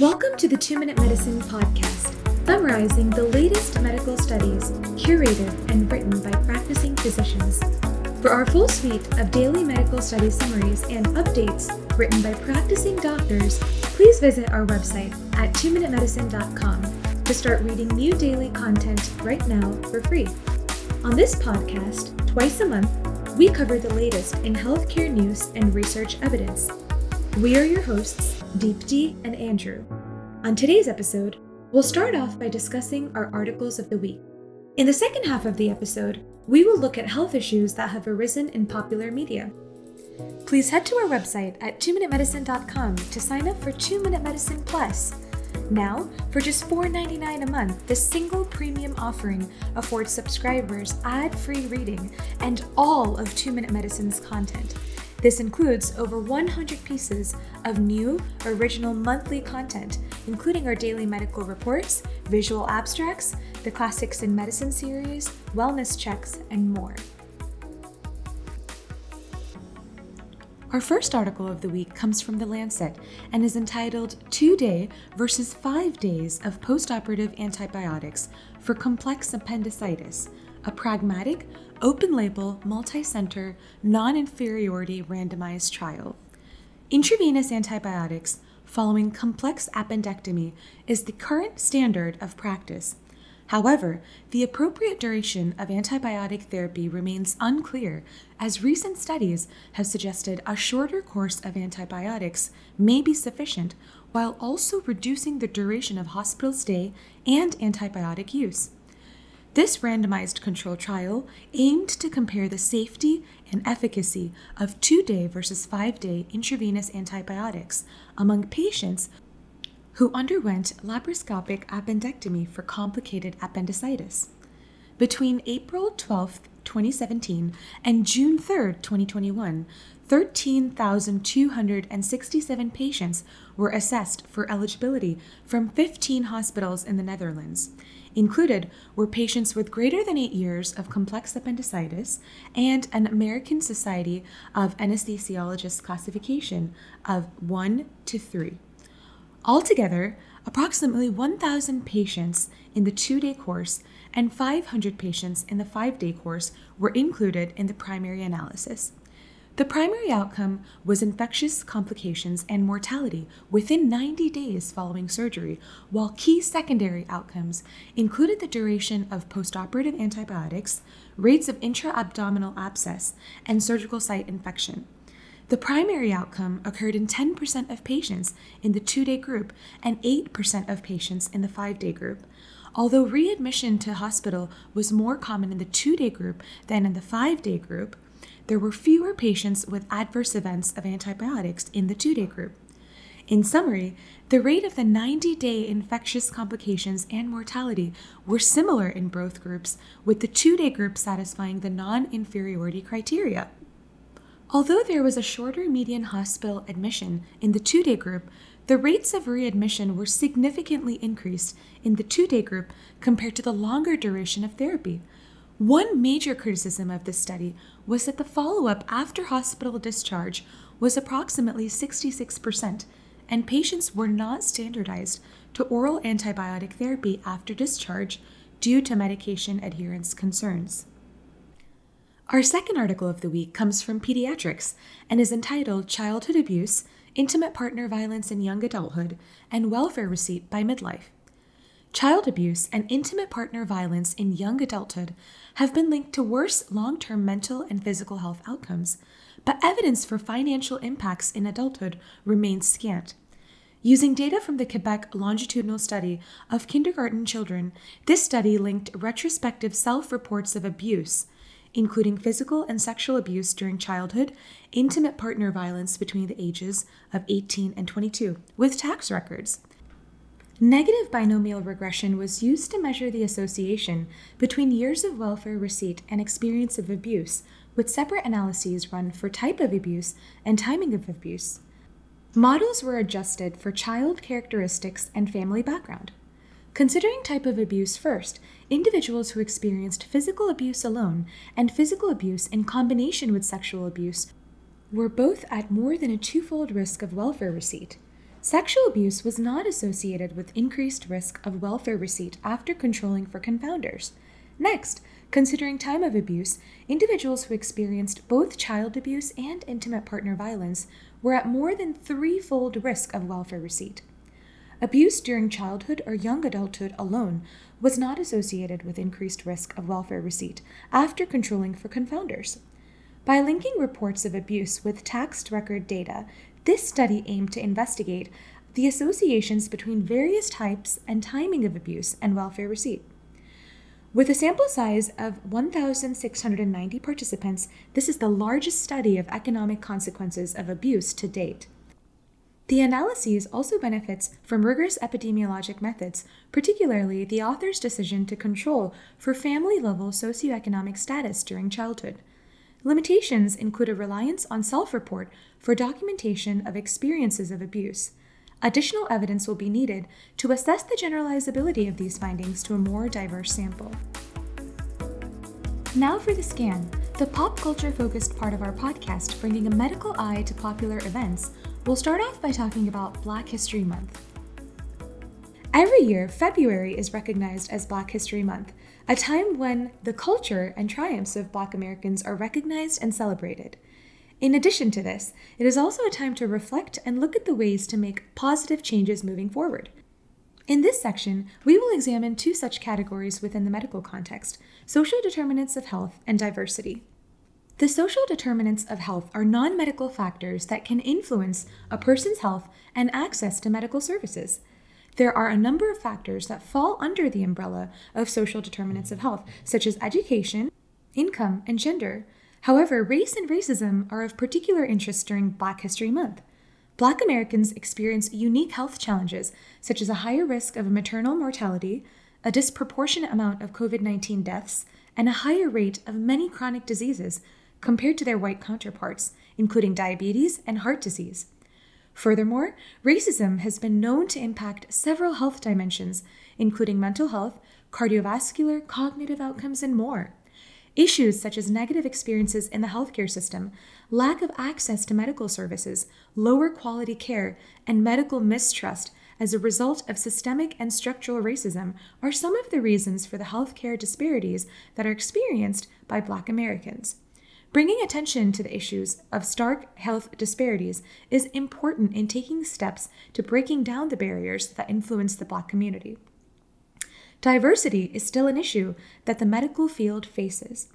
Welcome to the Two Minute Medicine Podcast, summarizing the latest medical studies curated and written by practicing physicians. For our full suite of daily medical study summaries and updates written by practicing doctors, please visit our website at twominutemedicine.com to start reading new daily content right now for free. On this podcast, twice a month, we cover the latest in healthcare news and research evidence. We are your hosts, Deepti and Andrew. On today's episode, we'll start off by discussing our articles of the week. In the second half of the episode, we will look at health issues that have arisen in popular media. Please head to our website at 2minutemedicine.com to sign up for 2 Minute Medicine Plus. Now, for just $4.99 a month, this single premium offering affords subscribers ad free reading and all of 2 Minute Medicine's content. This includes over 100 pieces of new, original monthly content, including our daily medical reports, visual abstracts, the Classics in Medicine series, wellness checks, and more. Our first article of the week comes from The Lancet and is entitled Two Day versus Five Days of Postoperative Antibiotics for Complex Appendicitis, a pragmatic, open label, multi center, non inferiority randomized trial. Intravenous antibiotics following complex appendectomy is the current standard of practice. However, the appropriate duration of antibiotic therapy remains unclear, as recent studies have suggested a shorter course of antibiotics may be sufficient while also reducing the duration of hospital stay and antibiotic use. This randomized control trial aimed to compare the safety and efficacy of two day versus five day intravenous antibiotics among patients who underwent laparoscopic appendectomy for complicated appendicitis. Between April 12, 2017 and June 3, 2021, 13,267 patients were assessed for eligibility from 15 hospitals in the Netherlands. Included were patients with greater than eight years of complex appendicitis and an American Society of Anesthesiologists classification of 1 to 3. Altogether, approximately 1,000 patients in the two day course and 500 patients in the five day course were included in the primary analysis. The primary outcome was infectious complications and mortality within 90 days following surgery, while key secondary outcomes included the duration of postoperative antibiotics, rates of intra abdominal abscess, and surgical site infection. The primary outcome occurred in 10% of patients in the two day group and 8% of patients in the five day group. Although readmission to hospital was more common in the two day group than in the five day group, there were fewer patients with adverse events of antibiotics in the two day group. In summary, the rate of the 90 day infectious complications and mortality were similar in both groups, with the two day group satisfying the non inferiority criteria. Although there was a shorter median hospital admission in the two day group, the rates of readmission were significantly increased in the two day group compared to the longer duration of therapy. One major criticism of this study was that the follow up after hospital discharge was approximately 66%, and patients were not standardized to oral antibiotic therapy after discharge due to medication adherence concerns. Our second article of the week comes from Pediatrics and is entitled Childhood Abuse, Intimate Partner Violence in Young Adulthood, and Welfare Receipt by Midlife. Child abuse and intimate partner violence in young adulthood have been linked to worse long term mental and physical health outcomes, but evidence for financial impacts in adulthood remains scant. Using data from the Quebec longitudinal study of kindergarten children, this study linked retrospective self reports of abuse, including physical and sexual abuse during childhood, intimate partner violence between the ages of 18 and 22, with tax records. Negative binomial regression was used to measure the association between years of welfare receipt and experience of abuse, with separate analyses run for type of abuse and timing of abuse. Models were adjusted for child characteristics and family background. Considering type of abuse first, individuals who experienced physical abuse alone and physical abuse in combination with sexual abuse were both at more than a twofold risk of welfare receipt. Sexual abuse was not associated with increased risk of welfare receipt after controlling for confounders. Next, considering time of abuse, individuals who experienced both child abuse and intimate partner violence were at more than threefold risk of welfare receipt. Abuse during childhood or young adulthood alone was not associated with increased risk of welfare receipt after controlling for confounders. By linking reports of abuse with tax record data, this study aimed to investigate the associations between various types and timing of abuse and welfare receipt. With a sample size of 1,690 participants, this is the largest study of economic consequences of abuse to date. The analyses also benefits from rigorous epidemiologic methods, particularly the author's decision to control for family level socioeconomic status during childhood. Limitations include a reliance on self report for documentation of experiences of abuse. Additional evidence will be needed to assess the generalizability of these findings to a more diverse sample. Now for the scan, the pop culture focused part of our podcast bringing a medical eye to popular events We'll start off by talking about Black History Month. Every year, February is recognized as Black History Month, a time when the culture and triumphs of Black Americans are recognized and celebrated. In addition to this, it is also a time to reflect and look at the ways to make positive changes moving forward. In this section, we will examine two such categories within the medical context social determinants of health and diversity. The social determinants of health are non medical factors that can influence a person's health and access to medical services. There are a number of factors that fall under the umbrella of social determinants of health, such as education, income, and gender. However, race and racism are of particular interest during Black History Month. Black Americans experience unique health challenges, such as a higher risk of maternal mortality, a disproportionate amount of COVID 19 deaths, and a higher rate of many chronic diseases compared to their white counterparts, including diabetes and heart disease. Furthermore, racism has been known to impact several health dimensions, including mental health, cardiovascular, cognitive outcomes, and more. Issues such as negative experiences in the healthcare system, lack of access to medical services, lower quality care, and medical mistrust as a result of systemic and structural racism are some of the reasons for the healthcare disparities that are experienced by Black Americans. Bringing attention to the issues of stark health disparities is important in taking steps to breaking down the barriers that influence the Black community. Diversity is still an issue that the medical field faces.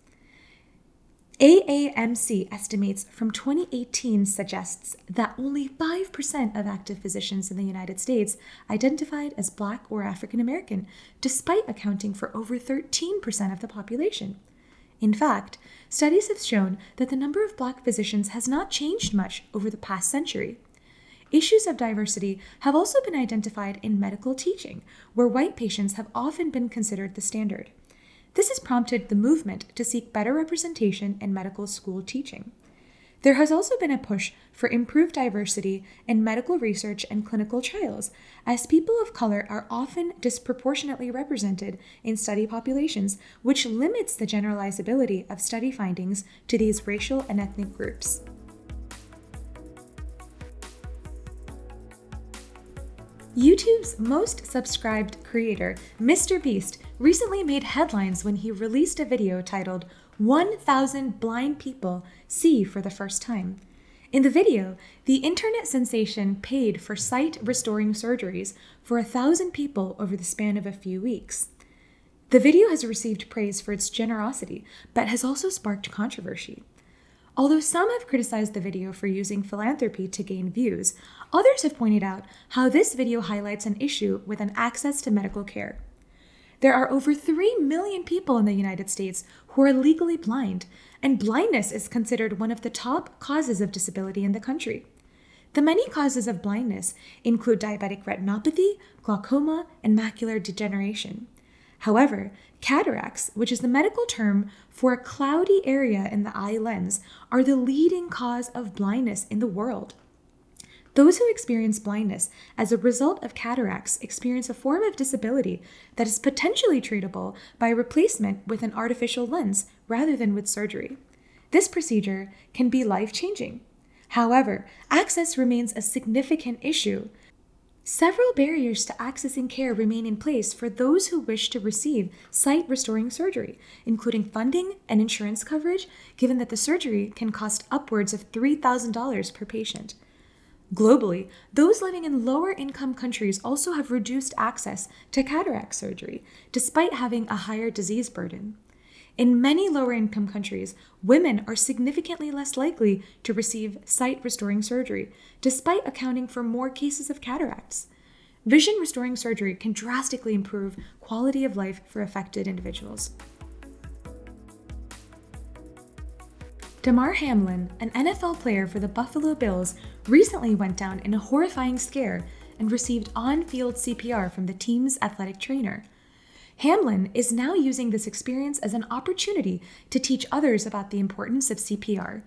AAMC estimates from 2018 suggests that only 5% of active physicians in the United States identified as Black or African American, despite accounting for over 13% of the population. In fact, studies have shown that the number of black physicians has not changed much over the past century. Issues of diversity have also been identified in medical teaching, where white patients have often been considered the standard. This has prompted the movement to seek better representation in medical school teaching. There has also been a push for improved diversity in medical research and clinical trials, as people of color are often disproportionately represented in study populations, which limits the generalizability of study findings to these racial and ethnic groups. YouTube's most subscribed creator, Mr. Beast, recently made headlines when he released a video titled 1,000 blind people see for the first time. In the video, the internet sensation paid for sight restoring surgeries for a thousand people over the span of a few weeks. The video has received praise for its generosity, but has also sparked controversy. Although some have criticized the video for using philanthropy to gain views, others have pointed out how this video highlights an issue with an access to medical care. There are over 3 million people in the United States who are legally blind, and blindness is considered one of the top causes of disability in the country. The many causes of blindness include diabetic retinopathy, glaucoma, and macular degeneration. However, cataracts, which is the medical term for a cloudy area in the eye lens, are the leading cause of blindness in the world. Those who experience blindness as a result of cataracts experience a form of disability that is potentially treatable by replacement with an artificial lens rather than with surgery. This procedure can be life changing. However, access remains a significant issue. Several barriers to accessing care remain in place for those who wish to receive sight restoring surgery, including funding and insurance coverage, given that the surgery can cost upwards of $3,000 per patient. Globally, those living in lower income countries also have reduced access to cataract surgery, despite having a higher disease burden. In many lower income countries, women are significantly less likely to receive sight restoring surgery, despite accounting for more cases of cataracts. Vision restoring surgery can drastically improve quality of life for affected individuals. Damar Hamlin, an NFL player for the Buffalo Bills, recently went down in a horrifying scare and received on field CPR from the team's athletic trainer. Hamlin is now using this experience as an opportunity to teach others about the importance of CPR.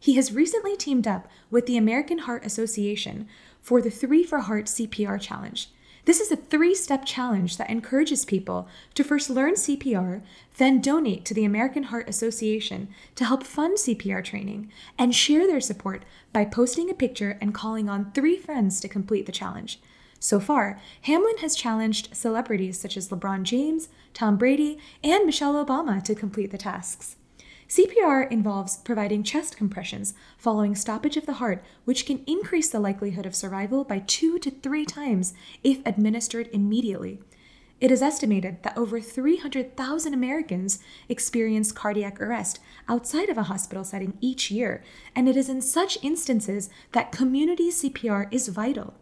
He has recently teamed up with the American Heart Association for the Three for Heart CPR Challenge. This is a three step challenge that encourages people to first learn CPR, then donate to the American Heart Association to help fund CPR training, and share their support by posting a picture and calling on three friends to complete the challenge. So far, Hamlin has challenged celebrities such as LeBron James, Tom Brady, and Michelle Obama to complete the tasks. CPR involves providing chest compressions following stoppage of the heart, which can increase the likelihood of survival by two to three times if administered immediately. It is estimated that over 300,000 Americans experience cardiac arrest outside of a hospital setting each year, and it is in such instances that community CPR is vital.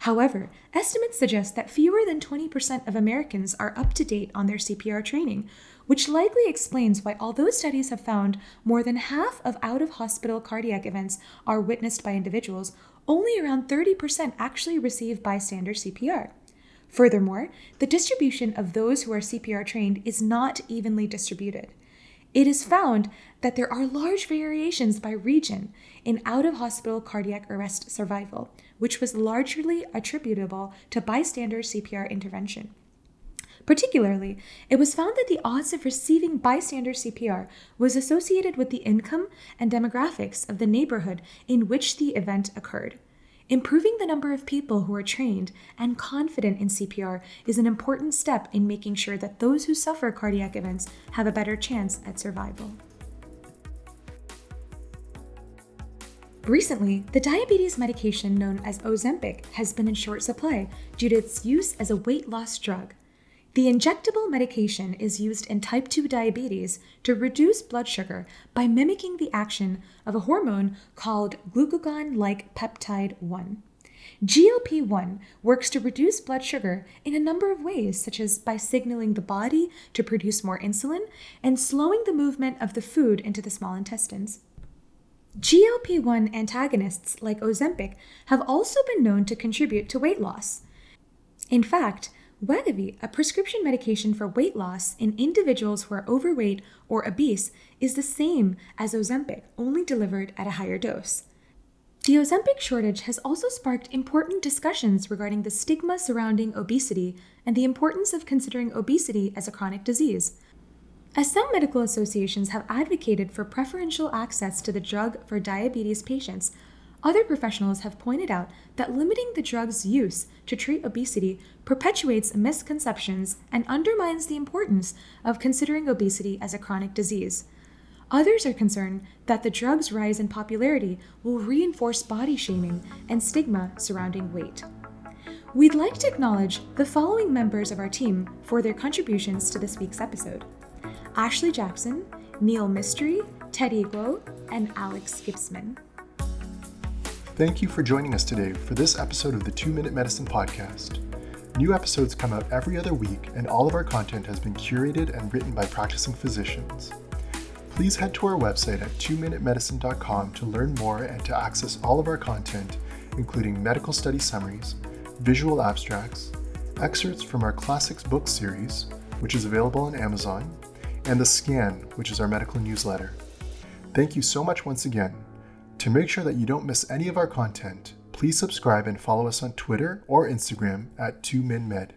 However, estimates suggest that fewer than 20% of Americans are up to date on their CPR training, which likely explains why, although studies have found more than half of out of hospital cardiac events are witnessed by individuals, only around 30% actually receive bystander CPR. Furthermore, the distribution of those who are CPR trained is not evenly distributed. It is found that there are large variations by region in out of hospital cardiac arrest survival, which was largely attributable to bystander CPR intervention. Particularly, it was found that the odds of receiving bystander CPR was associated with the income and demographics of the neighborhood in which the event occurred. Improving the number of people who are trained and confident in CPR is an important step in making sure that those who suffer cardiac events have a better chance at survival. Recently, the diabetes medication known as Ozempic has been in short supply due to its use as a weight loss drug. The injectable medication is used in type 2 diabetes to reduce blood sugar by mimicking the action of a hormone called glucagon like peptide 1. GLP 1 works to reduce blood sugar in a number of ways, such as by signaling the body to produce more insulin and slowing the movement of the food into the small intestines. GLP 1 antagonists like Ozempic have also been known to contribute to weight loss. In fact, Wegovy, a prescription medication for weight loss in individuals who are overweight or obese, is the same as Ozempic, only delivered at a higher dose. The Ozempic shortage has also sparked important discussions regarding the stigma surrounding obesity and the importance of considering obesity as a chronic disease. As some medical associations have advocated for preferential access to the drug for diabetes patients, other professionals have pointed out that limiting the drug's use to treat obesity perpetuates misconceptions and undermines the importance of considering obesity as a chronic disease. Others are concerned that the drug's rise in popularity will reinforce body shaming and stigma surrounding weight. We'd like to acknowledge the following members of our team for their contributions to this week's episode. Ashley Jackson, Neil Mistry, Ted Guo, and Alex Gibsman. Thank you for joining us today for this episode of the Two Minute Medicine Podcast. New episodes come out every other week, and all of our content has been curated and written by practicing physicians. Please head to our website at 2minutemedicine.com to learn more and to access all of our content, including medical study summaries, visual abstracts, excerpts from our classics book series, which is available on Amazon, and The Scan, which is our medical newsletter. Thank you so much once again. To make sure that you don't miss any of our content, please subscribe and follow us on Twitter or Instagram at 2minmed.